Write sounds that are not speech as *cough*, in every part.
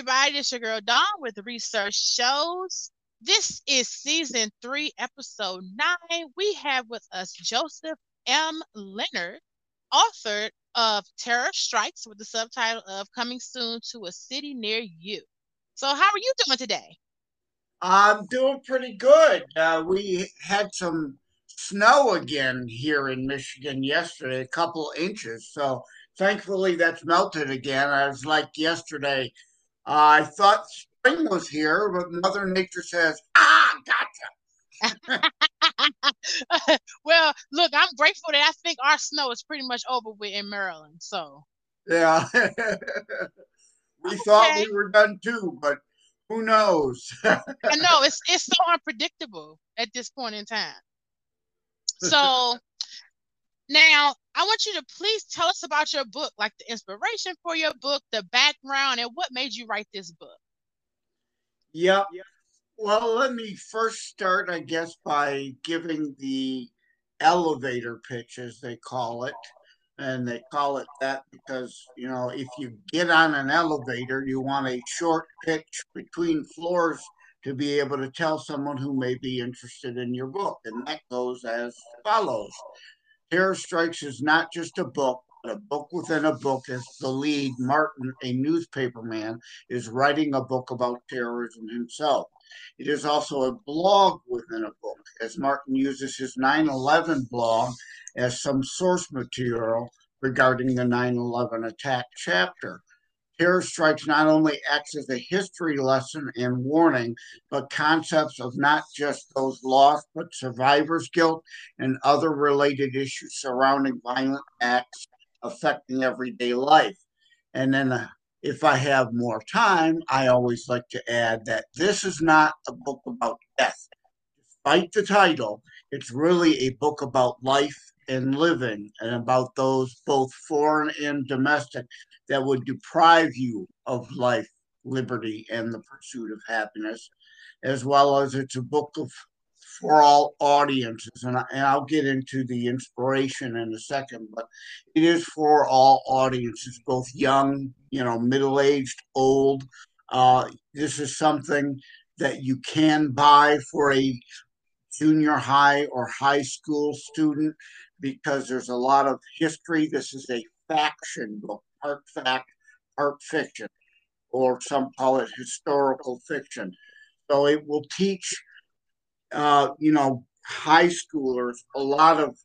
everybody, it's your girl Dawn with Research Shows. This is season three, episode nine. We have with us Joseph M. Leonard, author of Terror Strikes with the subtitle of Coming Soon to a City Near You. So, how are you doing today? I'm doing pretty good. Uh, we had some snow again here in Michigan yesterday, a couple inches. So thankfully that's melted again. I was like yesterday, uh, I thought spring was here, but Mother Nature says, ah, gotcha. *laughs* well, look, I'm grateful that I think our snow is pretty much over with in Maryland. So, yeah, *laughs* we okay. thought we were done too, but who knows? *laughs* I know it's it's so unpredictable at this point in time. So now I want you to please tell us about your book, like the inspiration for your book, the background, and what made you write this book. Yep. Well, let me first start, I guess, by giving the elevator pitch, as they call it. And they call it that because, you know, if you get on an elevator, you want a short pitch between floors to be able to tell someone who may be interested in your book. And that goes as follows Terror Strikes is not just a book, but a book within a book. As the lead, Martin, a newspaperman, is writing a book about terrorism himself. It is also a blog within a book, as Martin uses his 9 11 blog as some source material regarding the 9 11 attack chapter. Terror Strikes not only acts as a history lesson and warning, but concepts of not just those lost, but survivor's guilt and other related issues surrounding violent acts affecting everyday life. And then, uh, if I have more time, I always like to add that this is not a book about death. Despite the title, it's really a book about life and living and about those both foreign and domestic that would deprive you of life, liberty, and the pursuit of happiness, as well as it's a book of for all audiences. And, I, and I'll get into the inspiration in a second, but it is for all audiences, both young, you know, middle aged, old. Uh, this is something that you can buy for a junior high or high school student because there's a lot of history. This is a faction book, part fact, part fiction, or some call it historical fiction. So it will teach, uh, you know, high schoolers a lot of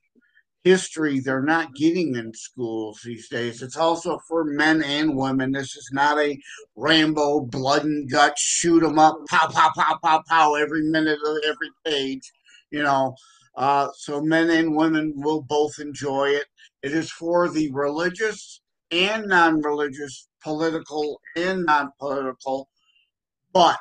history they're not getting in schools these days. It's also for men and women. This is not a Rambo blood and guts, shoot 'em up, pow, pow, pow, pow, pow, every minute of every page. You know, uh, so men and women will both enjoy it. It is for the religious and non religious, political and non political, but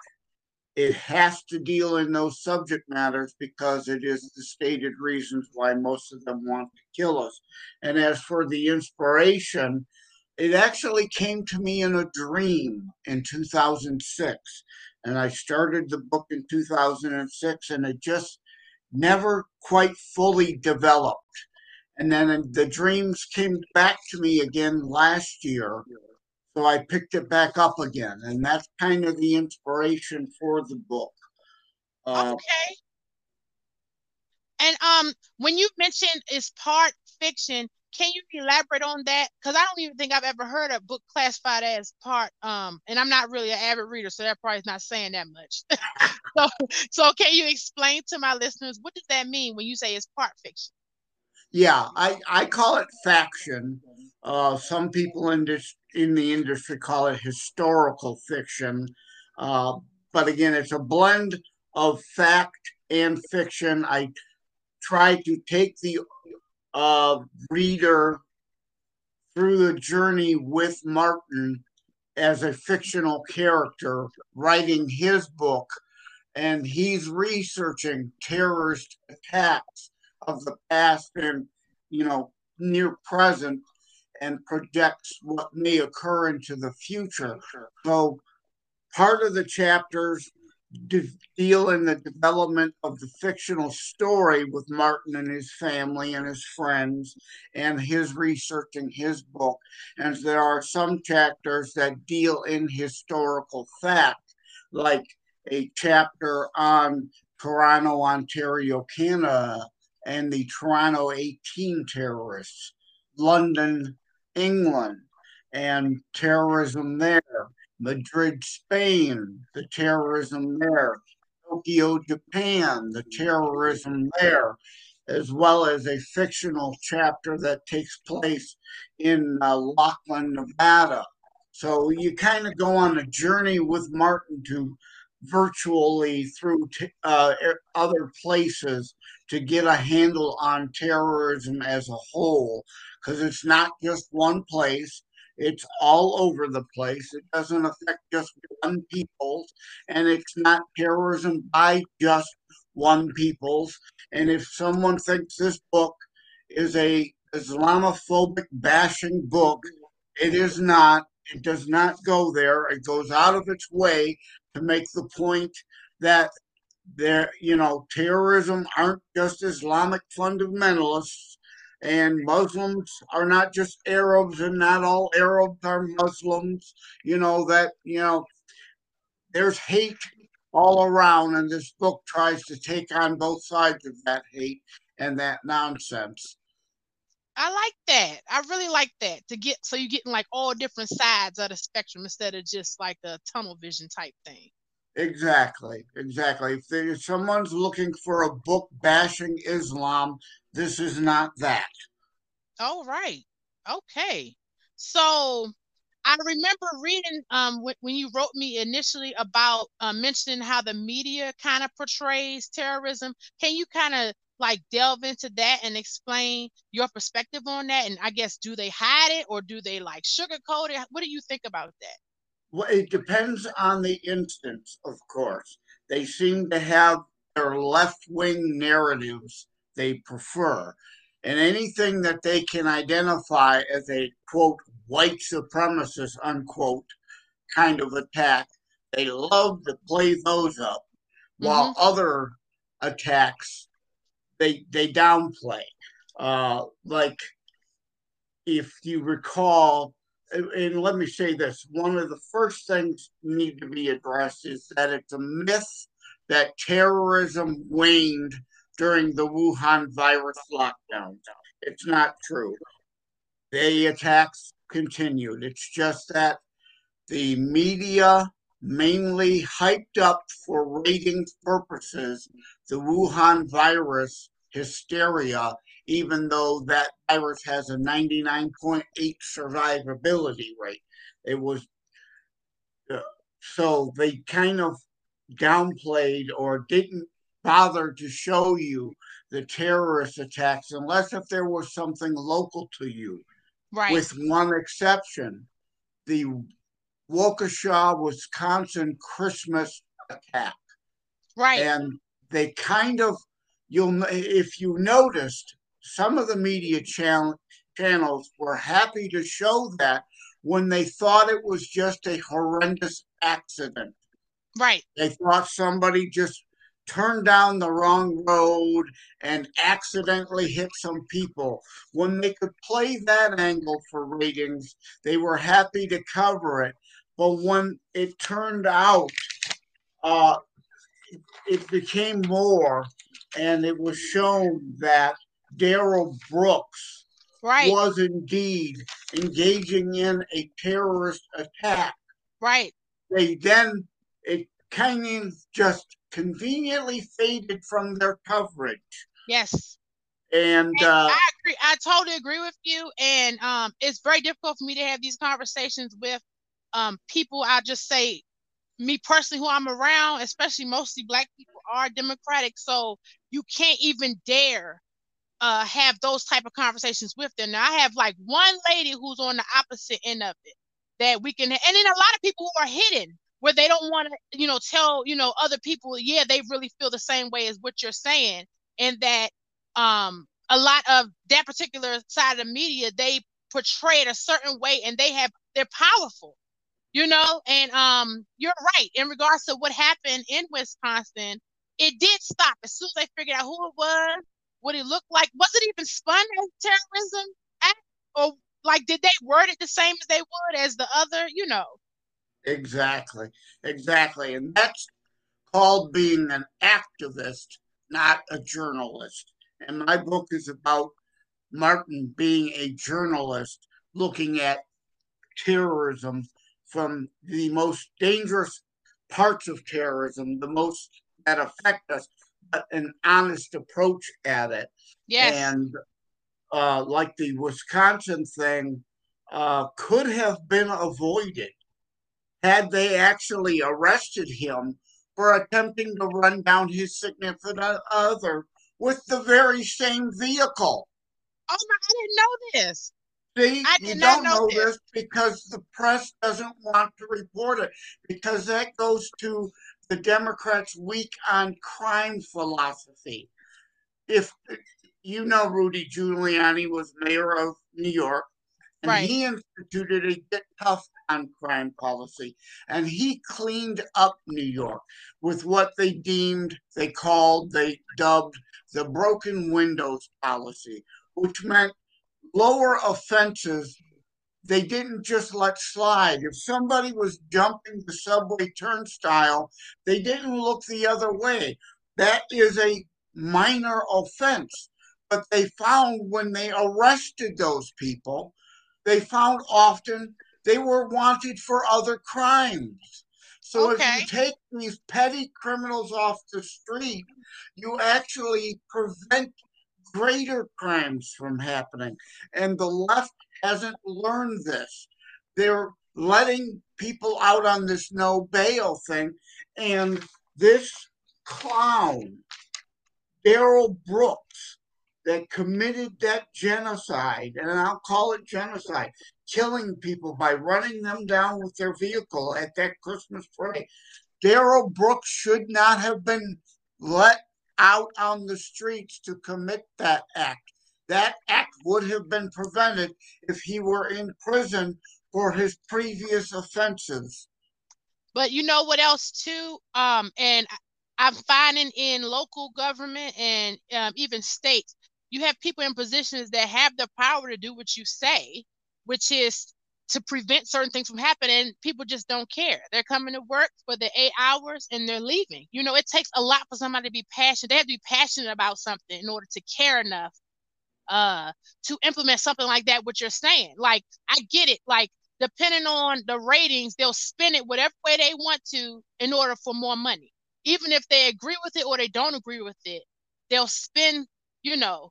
it has to deal in those subject matters because it is the stated reasons why most of them want to kill us. And as for the inspiration, it actually came to me in a dream in 2006. And I started the book in 2006, and it just never quite fully developed. And then the dreams came back to me again last year. So I picked it back up again. And that's kind of the inspiration for the book. Uh, okay. And um, when you mentioned it's part fiction, can you elaborate on that? Because I don't even think I've ever heard a book classified as part. Um, and I'm not really an avid reader, so that probably is not saying that much. *laughs* so, so can you explain to my listeners what does that mean when you say it's part fiction? Yeah, I I call it faction. Uh, some people in this in the industry call it historical fiction, uh, but again, it's a blend of fact and fiction. I try to take the uh, reader through the journey with Martin as a fictional character, writing his book, and he's researching terrorist attacks of the past and you know near present and projects what may occur into the future. So part of the chapters deal in the development of the fictional story with Martin and his family and his friends and his research in his book. And there are some chapters that deal in historical fact, like a chapter on Toronto, Ontario, Canada, and the Toronto 18 terrorists, London, England, and terrorism there Madrid, Spain, the terrorism there, Tokyo, Japan, the terrorism there, as well as a fictional chapter that takes place in uh, Laughlin, Nevada. So you kind of go on a journey with Martin to virtually through t- uh, other places to get a handle on terrorism as a whole, because it's not just one place. It's all over the place. It doesn't affect just one people's, and it's not terrorism by just one people's. And if someone thinks this book is a Islamophobic bashing book, it is not. It does not go there. It goes out of its way to make the point that there, you know, terrorism aren't just Islamic fundamentalists and Muslims are not just Arabs, and not all Arabs are Muslims. You know that you know there's hate all around, and this book tries to take on both sides of that hate and that nonsense. I like that. I really like that to get so you're getting like all different sides of the spectrum instead of just like a tunnel vision type thing. Exactly, exactly. If, if someone's looking for a book bashing Islam, this is not that. All right. Okay. So I remember reading um when, when you wrote me initially about uh, mentioning how the media kind of portrays terrorism. Can you kind of like delve into that and explain your perspective on that? And I guess do they hide it or do they like sugarcoat it? What do you think about that? Well, it depends on the instance, of course. They seem to have their left wing narratives they prefer. And anything that they can identify as a quote, white supremacist, unquote, kind of attack, they love to play those up, mm-hmm. while other attacks they they downplay. Uh, like if you recall, and let me say this: one of the first things need to be addressed is that it's a myth that terrorism waned during the Wuhan virus lockdown. It's not true. The attacks continued. It's just that the media mainly hyped up for ratings purposes the Wuhan virus hysteria, even though that virus has a 99.8 survivability rate. It was uh, so they kind of downplayed or didn't bother to show you the terrorist attacks unless if there was something local to you. Right. With one exception, the Waukesha, Wisconsin Christmas attack. Right. And they kind of you'll if you noticed some of the media channel, channels were happy to show that when they thought it was just a horrendous accident. Right. They thought somebody just turned down the wrong road and accidentally hit some people. When they could play that angle for ratings, they were happy to cover it. But when it turned out, uh, it became more, and it was shown that Darrell Brooks right. was indeed engaging in a terrorist attack. Right. They then it kind of just conveniently faded from their coverage. Yes. And, and uh, I agree. I totally agree with you. And um, it's very difficult for me to have these conversations with um, people. I just say, me personally, who I'm around, especially mostly black people, are democratic. So you can't even dare uh, have those type of conversations with them. Now I have like one lady who's on the opposite end of it that we can, and then a lot of people who are hidden where they don't want to, you know, tell, you know, other people, yeah, they really feel the same way as what you're saying. And that um a lot of that particular side of the media, they portray it a certain way and they have they're powerful. You know, and um, you're right in regards to what happened in Wisconsin. It did stop as soon as they figured out who it was, what it looked like. Was it even spun as terrorism act, or like did they word it the same as they would as the other? You know. Exactly, exactly, and that's called being an activist, not a journalist. And my book is about Martin being a journalist looking at terrorism from the most dangerous parts of terrorism, the most that affect us, but an honest approach at it. Yes. And uh, like the Wisconsin thing uh, could have been avoided had they actually arrested him for attempting to run down his significant other with the very same vehicle. Oh my, I didn't know this. See, you don't know, know this. this because the press doesn't want to report it because that goes to the Democrats' weak on crime philosophy. If you know Rudy Giuliani was mayor of New York, and right. he instituted a get tough on crime policy, and he cleaned up New York with what they deemed, they called, they dubbed the broken windows policy, which meant lower offenses they didn't just let slide. If somebody was jumping the subway turnstile, they didn't look the other way. That is a minor offense. But they found when they arrested those people, they found often they were wanted for other crimes. So okay. if you take these petty criminals off the street, you actually prevent greater crimes from happening. And the left hasn't learned this. They're letting people out on this no bail thing. And this clown, Darrell Brooks, that committed that genocide, and I'll call it genocide, killing people by running them down with their vehicle at that Christmas parade. Darrell Brooks should not have been let out on the streets to commit that act. That act would have been prevented if he were in prison for his previous offenses. But you know what else too? Um, and I'm finding in local government and um, even states, you have people in positions that have the power to do what you say, which is to prevent certain things from happening. People just don't care. They're coming to work for the eight hours and they're leaving. You know, it takes a lot for somebody to be passionate. They have to be passionate about something in order to care enough uh to implement something like that what you're saying like i get it like depending on the ratings they'll spin it whatever way they want to in order for more money even if they agree with it or they don't agree with it they'll spin you know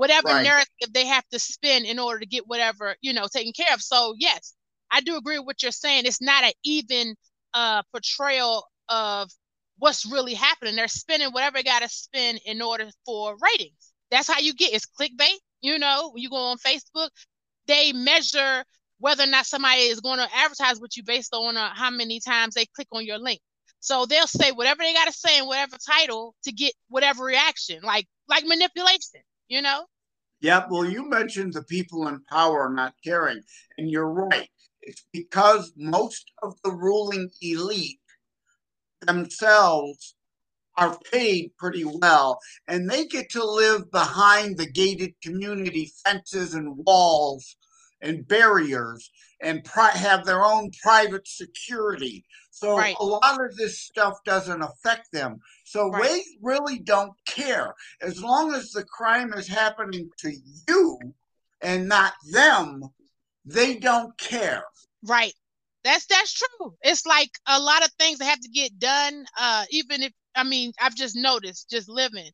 whatever right. narrative they have to spin in order to get whatever you know taken care of so yes i do agree with what you're saying it's not an even uh portrayal of what's really happening they're spinning whatever they got to spin in order for ratings that's how you get it's clickbait. You know, when you go on Facebook, they measure whether or not somebody is going to advertise with you based on uh, how many times they click on your link. So they'll say whatever they got to say in whatever title to get whatever reaction, like like manipulation. You know. Yeah, well, you mentioned the people in power not caring, and you're right. It's because most of the ruling elite themselves are paid pretty well and they get to live behind the gated community fences and walls and barriers and pri- have their own private security. So right. a lot of this stuff doesn't affect them. So right. they really don't care. As long as the crime is happening to you and not them, they don't care. Right. That's that's true. It's like a lot of things that have to get done, uh, even if I mean, I've just noticed just living.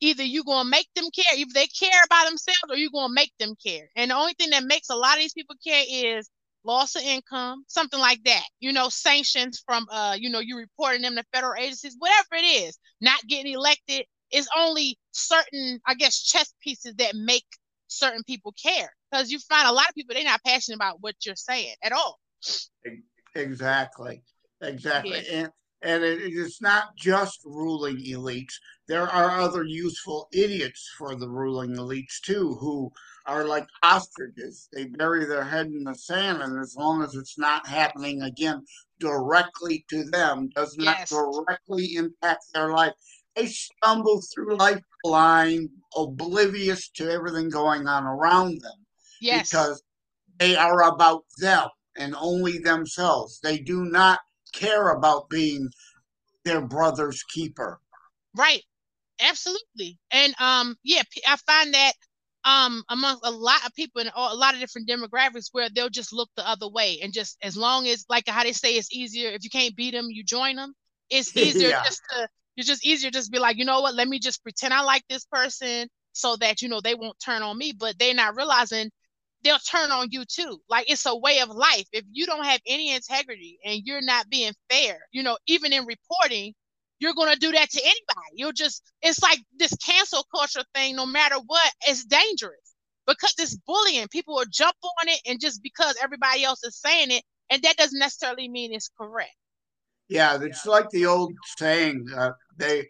Either you're gonna make them care, if they care about themselves, or you're gonna make them care. And the only thing that makes a lot of these people care is loss of income, something like that. You know, sanctions from uh, you know, you reporting them to federal agencies, whatever it is, not getting elected. It's only certain, I guess, chess pieces that make certain people care. Because you find a lot of people they're not passionate about what you're saying at all. Exactly. Exactly. Yeah. And and it is not just ruling elites. There are other useful idiots for the ruling elites too, who are like ostriches. They bury their head in the sand, and as long as it's not happening again directly to them, does not yes. directly impact their life, they stumble through life blind, oblivious to everything going on around them. Yes. Because they are about them and only themselves. They do not care about being their brother's keeper. Right. Absolutely. And um yeah, I find that um among a lot of people in a lot of different demographics where they'll just look the other way and just as long as like how they say it's easier if you can't beat them you join them it's *laughs* easier yeah. just to it's just easier just be like you know what let me just pretend i like this person so that you know they won't turn on me but they're not realizing they'll turn on you too like it's a way of life if you don't have any integrity and you're not being fair you know even in reporting you're going to do that to anybody. You'll just, it's like this cancel culture thing, no matter what, it's dangerous because it's bullying. People will jump on it and just because everybody else is saying it, and that doesn't necessarily mean it's correct. Yeah, it's like the old saying, uh, they,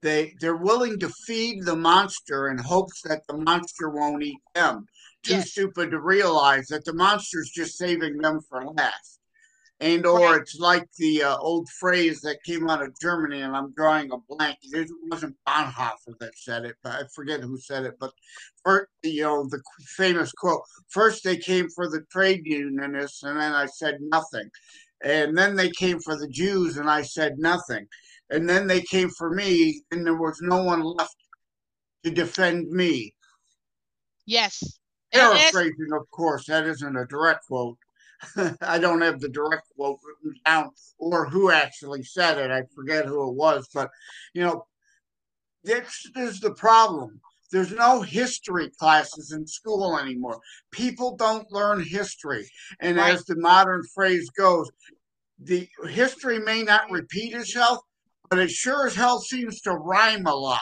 they, they're willing to feed the monster in hopes that the monster won't eat them. Too yes. stupid to realize that the monster's just saving them for last and or it's like the uh, old phrase that came out of Germany, and I'm drawing a blank. It wasn't Bonhoeffer that said it, but I forget who said it. But for you know the famous quote: first they came for the trade unionists, and then I said nothing, and then they came for the Jews, and I said nothing, and then they came for me, and there was no one left to defend me. Yes. Paraphrasing, of course, that isn't a direct quote. *laughs* I don't have the direct quote written down or who actually said it. I forget who it was, but you know, this is the problem. There's no history classes in school anymore. People don't learn history. And right. as the modern phrase goes, the history may not repeat itself, but it sure as hell seems to rhyme a lot.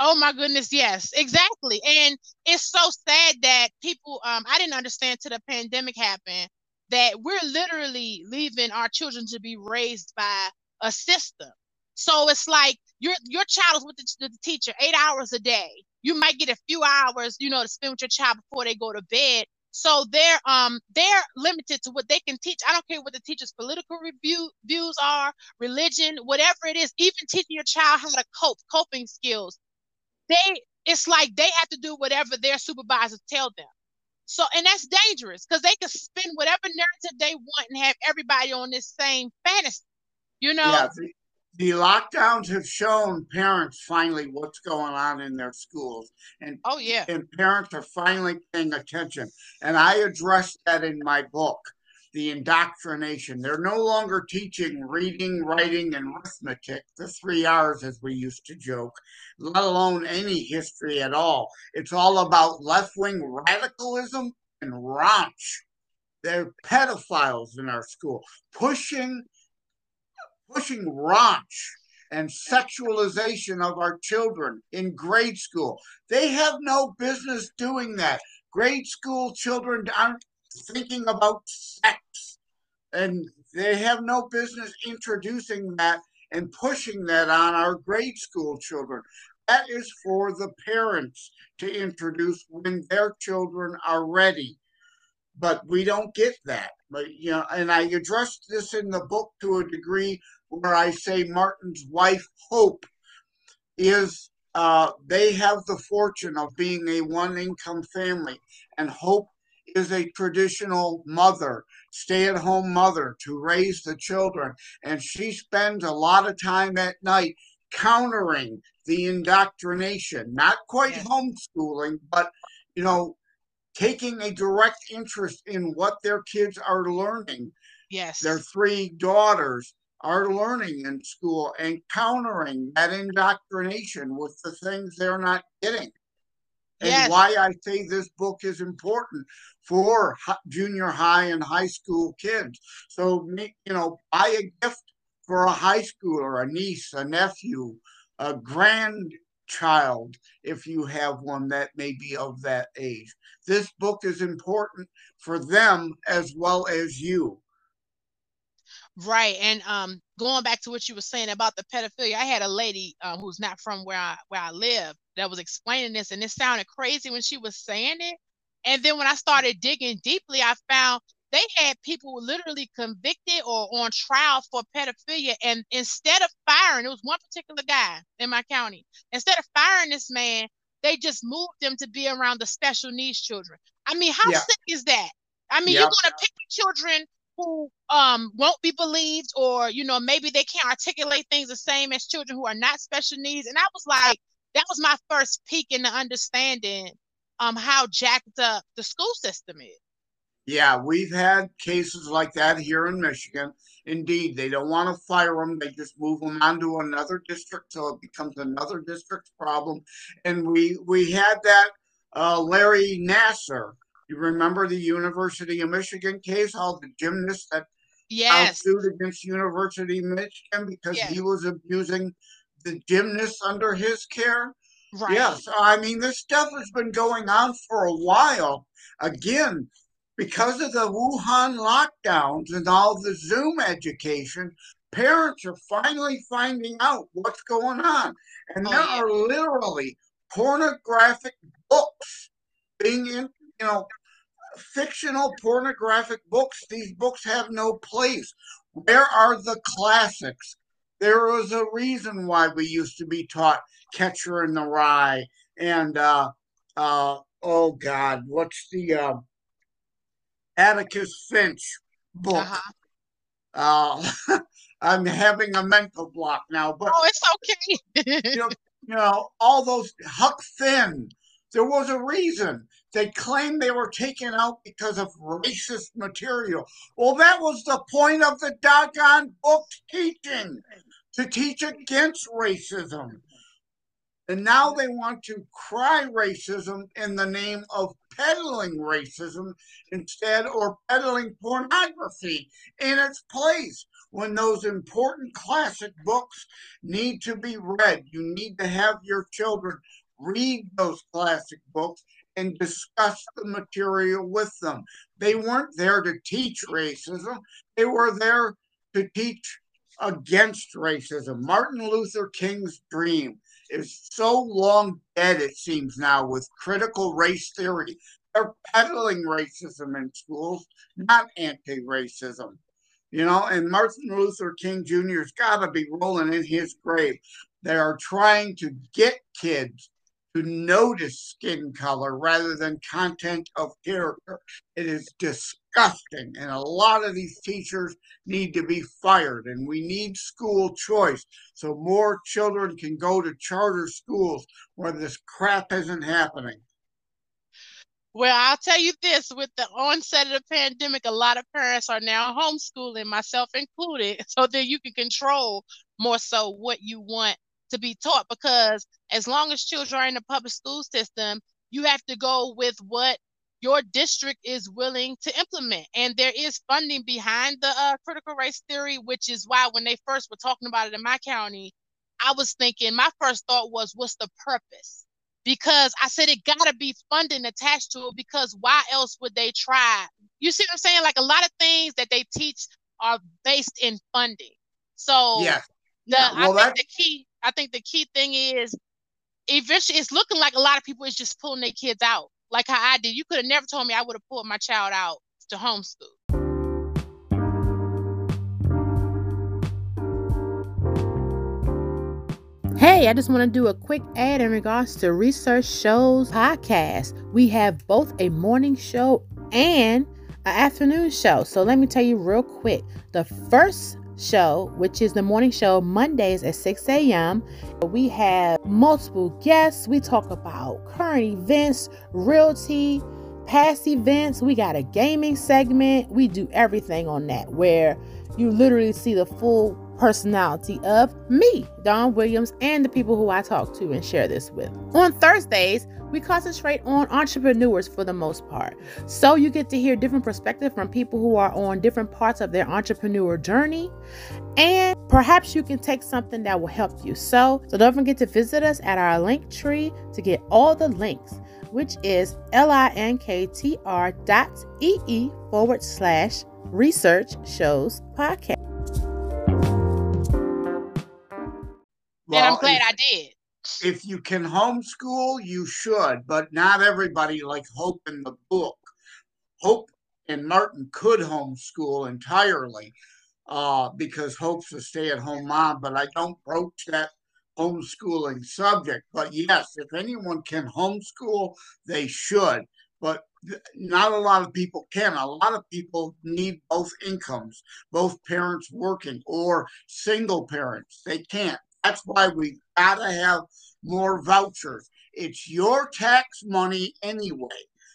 Oh my goodness, yes, exactly. And it's so sad that people um I didn't understand till the pandemic happened that we're literally leaving our children to be raised by a system. So it's like your your child is with the, the teacher eight hours a day. You might get a few hours, you know, to spend with your child before they go to bed. So they're um they're limited to what they can teach. I don't care what the teacher's political review views are, religion, whatever it is. Even teaching your child how to cope, coping skills, they it's like they have to do whatever their supervisors tell them. So, and that's dangerous because they can spin whatever narrative they want and have everybody on this same fantasy. You know? Yeah, the, the lockdowns have shown parents finally what's going on in their schools. And oh yeah. And parents are finally paying attention. And I addressed that in my book the indoctrination. They're no longer teaching reading, writing, and arithmetic, the three R's as we used to joke, let alone any history at all. It's all about left wing radicalism and raunch. They're pedophiles in our school, pushing pushing raunch and sexualization of our children in grade school. They have no business doing that. Grade school children aren't thinking about sex. And they have no business introducing that and pushing that on our grade school children. That is for the parents to introduce when their children are ready. But we don't get that. But you know, and I addressed this in the book to a degree where I say Martin's wife Hope is uh, they have the fortune of being a one income family, and Hope is a traditional mother, stay at home mother to raise the children. And she spends a lot of time at night countering the indoctrination, not quite homeschooling, but, you know, taking a direct interest in what their kids are learning. Yes. Their three daughters are learning in school and countering that indoctrination with the things they're not getting and yes. why I say this book is important for junior high and high school kids. So, you know, buy a gift for a high schooler, a niece, a nephew, a grandchild, if you have one that may be of that age. This book is important for them as well as you. Right, and um, going back to what you were saying about the pedophilia, I had a lady um, who's not from where I where I live that was explaining this, and it sounded crazy when she was saying it. And then when I started digging deeply, I found they had people literally convicted or on trial for pedophilia. And instead of firing, it was one particular guy in my county. Instead of firing this man, they just moved them to be around the special needs children. I mean, how yeah. sick is that? I mean, yep. you're going to pick the children who um won't be believed or you know maybe they can't articulate things the same as children who are not special needs. And i was like that was my first peek into understanding um how jacked up the school system is. Yeah we've had cases like that here in michigan. Indeed they don't want to fire them they just move them on to another district so it becomes another district's problem. And we we had that uh, larry nassar you remember the University of Michigan case, all the gymnasts that yes. sued against University of Michigan because yes. he was abusing the gymnasts under his care? Right. Yes. I mean, this stuff has been going on for a while. Again, because of the Wuhan lockdowns and all the Zoom education, parents are finally finding out what's going on. And oh, there yeah. are literally pornographic books being, in, you know, fictional pornographic books. These books have no place. Where are the classics? There was a reason why we used to be taught Catcher in the Rye and uh, uh, oh God, what's the uh, Atticus Finch book? Uh-huh. Uh, *laughs* I'm having a mental block now, but oh, it's okay. *laughs* you, know, you know, all those Huck Finn. There was a reason. They claimed they were taken out because of racist material. Well, that was the point of the doggone book teaching to teach against racism. And now they want to cry racism in the name of peddling racism instead, or peddling pornography in its place when those important classic books need to be read. You need to have your children read those classic books and discuss the material with them. They weren't there to teach racism, they were there to teach against racism. Martin Luther King's dream is so long dead, it seems now, with critical race theory. They're peddling racism in schools, not anti racism. You know, and Martin Luther King Jr.'s got to be rolling in his grave. They are trying to get kids to notice skin color rather than content of character. It is disgusting. And a lot of these teachers need to be fired, and we need school choice so more children can go to charter schools where this crap isn't happening. Well, I'll tell you this with the onset of the pandemic, a lot of parents are now homeschooling, myself included, *laughs* so that you can control more so what you want to be taught because as long as children are in the public school system, you have to go with what your district is willing to implement. And there is funding behind the uh, critical race theory, which is why when they first were talking about it in my county, I was thinking, my first thought was, what's the purpose? Because I said it got to be funding attached to it because why else would they try? You see what I'm saying? Like a lot of things that they teach are based in funding. So yeah. The, yeah. Well, I think the key I think the key thing is eventually it's looking like a lot of people is just pulling their kids out. Like how I did. You could have never told me I would have pulled my child out to homeschool. Hey, I just want to do a quick ad in regards to Research Shows podcast. We have both a morning show and an afternoon show. So let me tell you real quick. The first show, which is the morning show Mondays at 6 a.m. We have multiple guests. We talk about current events, realty, past events. We got a gaming segment. We do everything on that where you literally see the full personality of me, Dawn Williams, and the people who I talk to and share this with. On Thursdays, we concentrate on entrepreneurs for the most part. So you get to hear different perspectives from people who are on different parts of their entrepreneur journey. And perhaps you can take something that will help you. So, so don't forget to visit us at our link tree to get all the links, which is linktr dot ee forward slash research shows podcast. Well, and I'm glad if, I did. If you can homeschool, you should, but not everybody like Hope in the book. Hope and Martin could homeschool entirely uh, because Hope's a stay at home mom, but I don't broach that homeschooling subject. But yes, if anyone can homeschool, they should. But not a lot of people can. A lot of people need both incomes, both parents working or single parents. They can't. That's why we got to have more vouchers. It's your tax money anyway.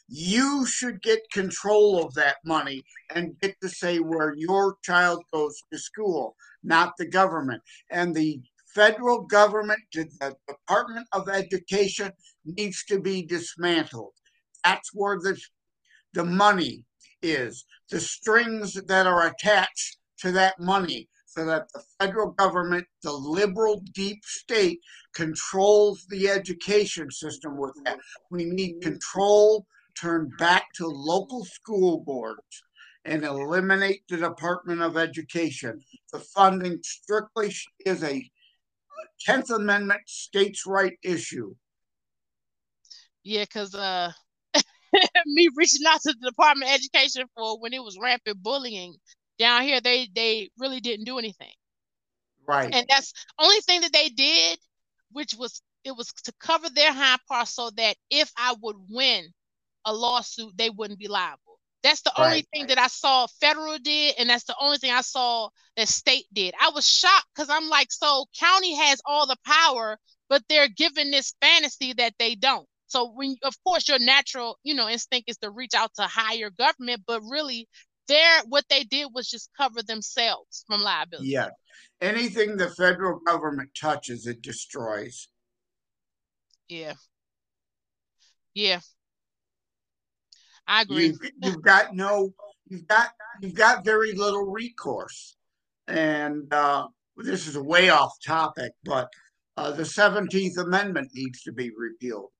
You should get control of that money and get to say where your child goes to school, not the government. And the federal government, the Department of Education, needs to be dismantled. That's where the, the money is, the strings that are attached to that money so that the federal government, the liberal deep state, controls the education system with that. We need control turned back to local school boards and eliminate the Department of Education. The funding strictly is a 10th Amendment states' right issue. Yeah, because uh, *laughs* me reaching out to the Department of Education for when it was rampant bullying down here, they they really didn't do anything. Right. And that's only thing that they did, which was it was to cover their hind part so that if I would win a lawsuit, they wouldn't be liable. That's the right. only thing that I saw federal did, and that's the only thing I saw that state did. I was shocked because I'm like, so county has all the power, but they're given this fantasy that they don't. So when of course your natural, you know, instinct is to reach out to higher government, but really there what they did was just cover themselves from liability. Yeah. Anything the federal government touches, it destroys. Yeah. Yeah. I agree. You've, you've got no you've got you've got very little recourse. And uh, this is a way off topic, but uh, the 17th Amendment needs to be repealed.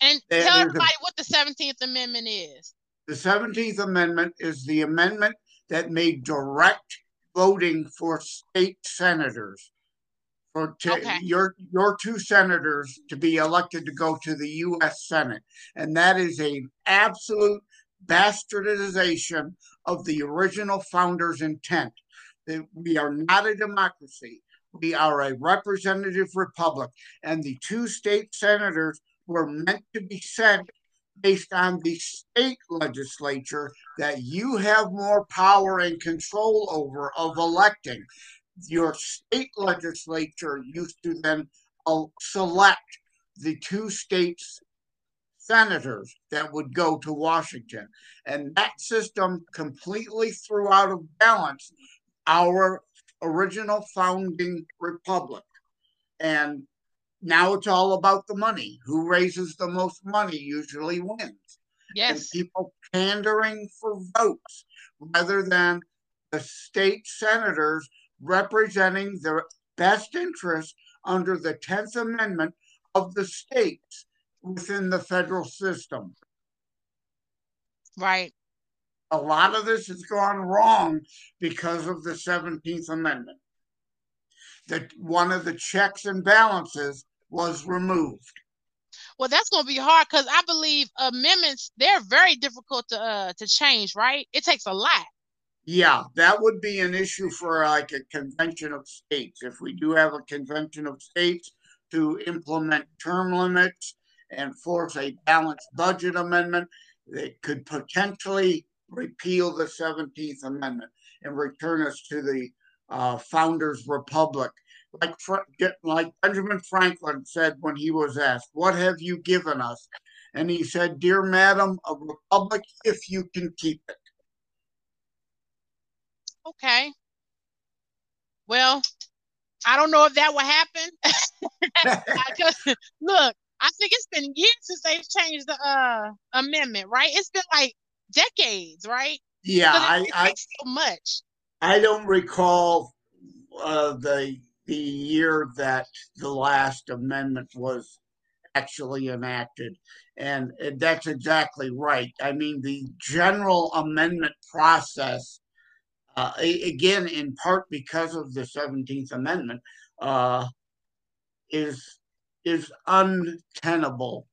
And tell everybody a, what the 17th Amendment is. The 17th Amendment is the amendment that made direct voting for state senators. For okay. your your two senators to be elected to go to the US Senate. And that is a absolute bastardization of the original founders intent. That we are not a democracy. We are a representative republic. And the two state senators were meant to be sent based on the state legislature that you have more power and control over of electing. Your state legislature used to then uh, select the two states senators that would go to Washington. And that system completely threw out of balance our original founding republic. And now it's all about the money. Who raises the most money usually wins. Yes. And people pandering for votes rather than the state senators representing the best interest under the 10th Amendment of the states within the federal system. Right. A lot of this has gone wrong because of the 17th Amendment that one of the checks and balances was removed. Well, that's going to be hard because I believe amendments they're very difficult to uh, to change. Right? It takes a lot. Yeah, that would be an issue for like a convention of states. If we do have a convention of states to implement term limits and force a balanced budget amendment, that could potentially repeal the 17th Amendment and return us to the uh, Founders Republic like like Benjamin Franklin said when he was asked, "What have you given us?" and he said, "Dear madam, a republic if you can keep it." Okay. Well, I don't know if that will happen. *laughs* look, I think it's been years since they've changed the uh, amendment, right? It's been like decades, right? Yeah, I, I so much. I don't recall uh, the the year that the last amendment was actually enacted. And that's exactly right. I mean, the general amendment process, uh, again, in part because of the 17th Amendment, uh, is is untenable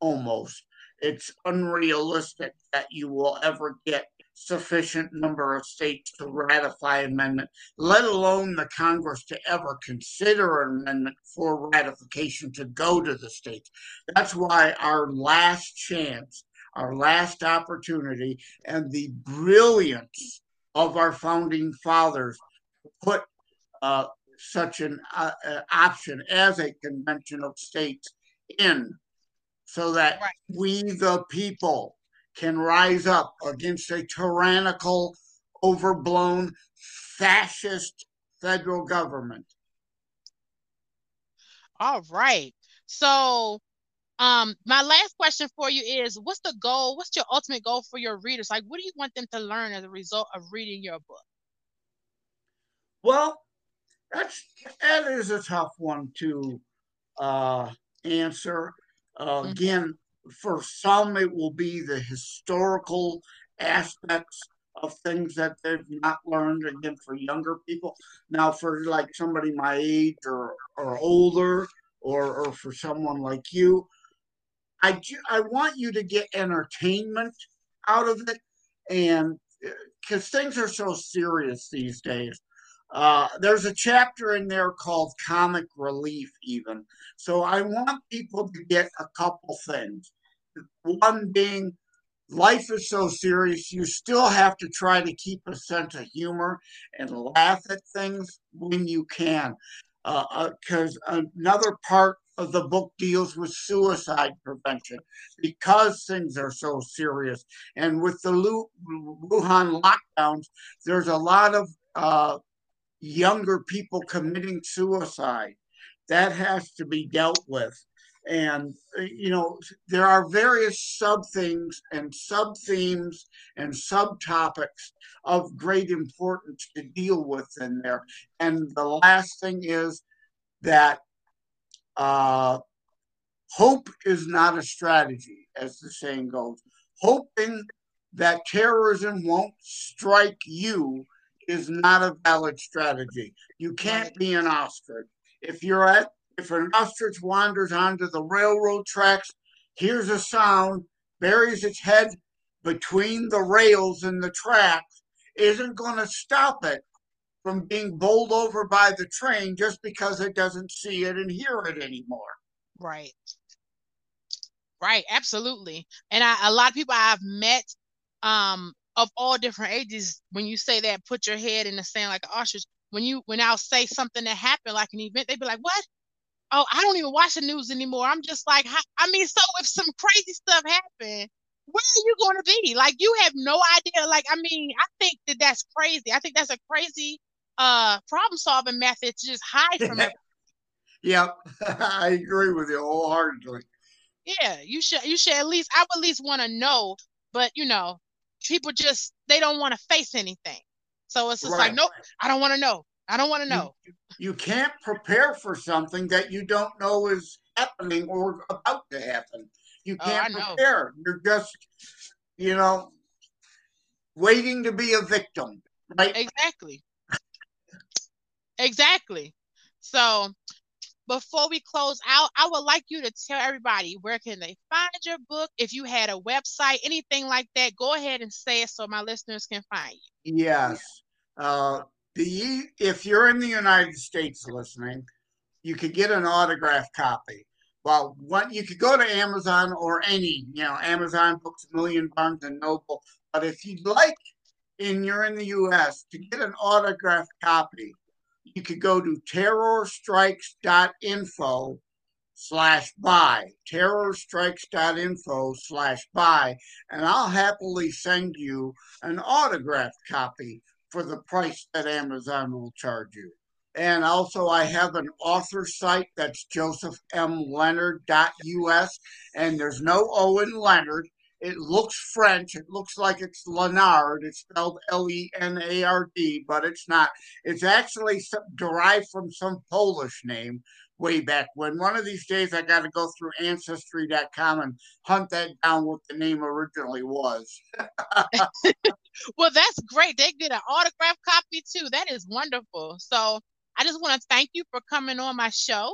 almost. It's unrealistic that you will ever get sufficient number of states to ratify amendment, let alone the Congress to ever consider an amendment for ratification to go to the states. That's why our last chance, our last opportunity, and the brilliance of our founding fathers put uh, such an uh, uh, option as a convention of states in so that right. we the people can rise up against a tyrannical overblown fascist federal government. All right. So um my last question for you is what's the goal? What's your ultimate goal for your readers? Like what do you want them to learn as a result of reading your book? Well that's that is a tough one to uh, answer. Uh, mm-hmm. Again, for some, it will be the historical aspects of things that they've not learned. Again, for younger people. Now, for like somebody my age or or older, or or for someone like you, I I want you to get entertainment out of it, and because uh, things are so serious these days. Uh, there's a chapter in there called comic relief, even. So I want people to get a couple things. One being, life is so serious, you still have to try to keep a sense of humor and laugh at things when you can. Because uh, uh, another part of the book deals with suicide prevention because things are so serious. And with the Wuhan lockdowns, there's a lot of uh, younger people committing suicide. That has to be dealt with. And, uh, you know, there are various sub things and sub themes and subtopics of great importance to deal with in there. And the last thing is that uh, hope is not a strategy, as the saying goes. Hoping that terrorism won't strike you is not a valid strategy. You can't be an ostrich. If you're at if an ostrich wanders onto the railroad tracks, hears a sound, buries its head between the rails and the tracks, isn't going to stop it from being bowled over by the train just because it doesn't see it and hear it anymore. Right. Right, absolutely. And I, a lot of people I've met um of all different ages, when you say that, put your head in the sand like an ostrich. When you when I'll say something that happened, like an event, they'd be like, "What? Oh, I don't even watch the news anymore." I'm just like, I mean, so if some crazy stuff happened, where are you going to be? Like, you have no idea. Like, I mean, I think that that's crazy. I think that's a crazy uh problem solving method to just hide from it. *laughs* yep, *laughs* I agree with you wholeheartedly. Yeah, you should. You should at least. I would at least want to know. But you know, people just they don't want to face anything. So it's just right. like, nope, I don't want to know. I don't want to know. You, you, can't prepare for something that you don't know is happening or about to happen. You oh, can't oh, prepare. You're just, you know, waiting to be a victim. Right? Exactly. exactly. So before we close out, I would like you to tell everybody where can they find your book. If you had a website, anything like that, go ahead and say it so my listeners can find you. Yes. Uh, the if you're in the United States listening, you could get an autographed copy. Well, what you could go to Amazon or any, you know, Amazon Books, Million Barnes and Noble. But if you'd like, and you're in the U.S. to get an autographed copy, you could go to terrorstrikes.info slash buy, terrorstrikes.info slash buy, and I'll happily send you an autographed copy for the price that Amazon will charge you. And also, I have an author site that's josephmlenard.us, and there's no O in Leonard. It looks French. It looks like it's Lenard. It's spelled L E N A R D, but it's not. It's actually derived from some Polish name way back when. One of these days, I got to go through Ancestry.com and hunt that down what the name originally was. *laughs* well, that's great. They get an autograph copy too. That is wonderful. So I just want to thank you for coming on my show.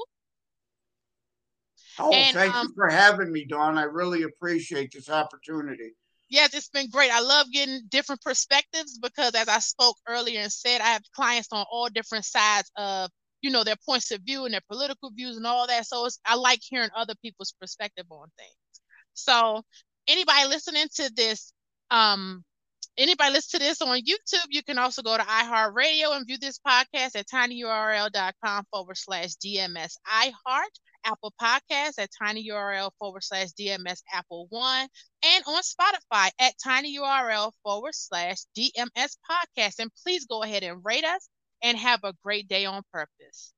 Oh, and, thank um, you for having me, Dawn. I really appreciate this opportunity. Yes, it's been great. I love getting different perspectives because, as I spoke earlier and said, I have clients on all different sides of you know their points of view and their political views and all that. So I like hearing other people's perspective on things. So anybody listening to this, um, anybody listen to this on YouTube, you can also go to iHeartRadio and view this podcast at tinyurl.com forward slash DMS iHeart, Apple Podcasts at tinyurl forward slash DMS Apple One, and on Spotify at tinyurl forward slash DMS podcast. And please go ahead and rate us and have a great day on purpose.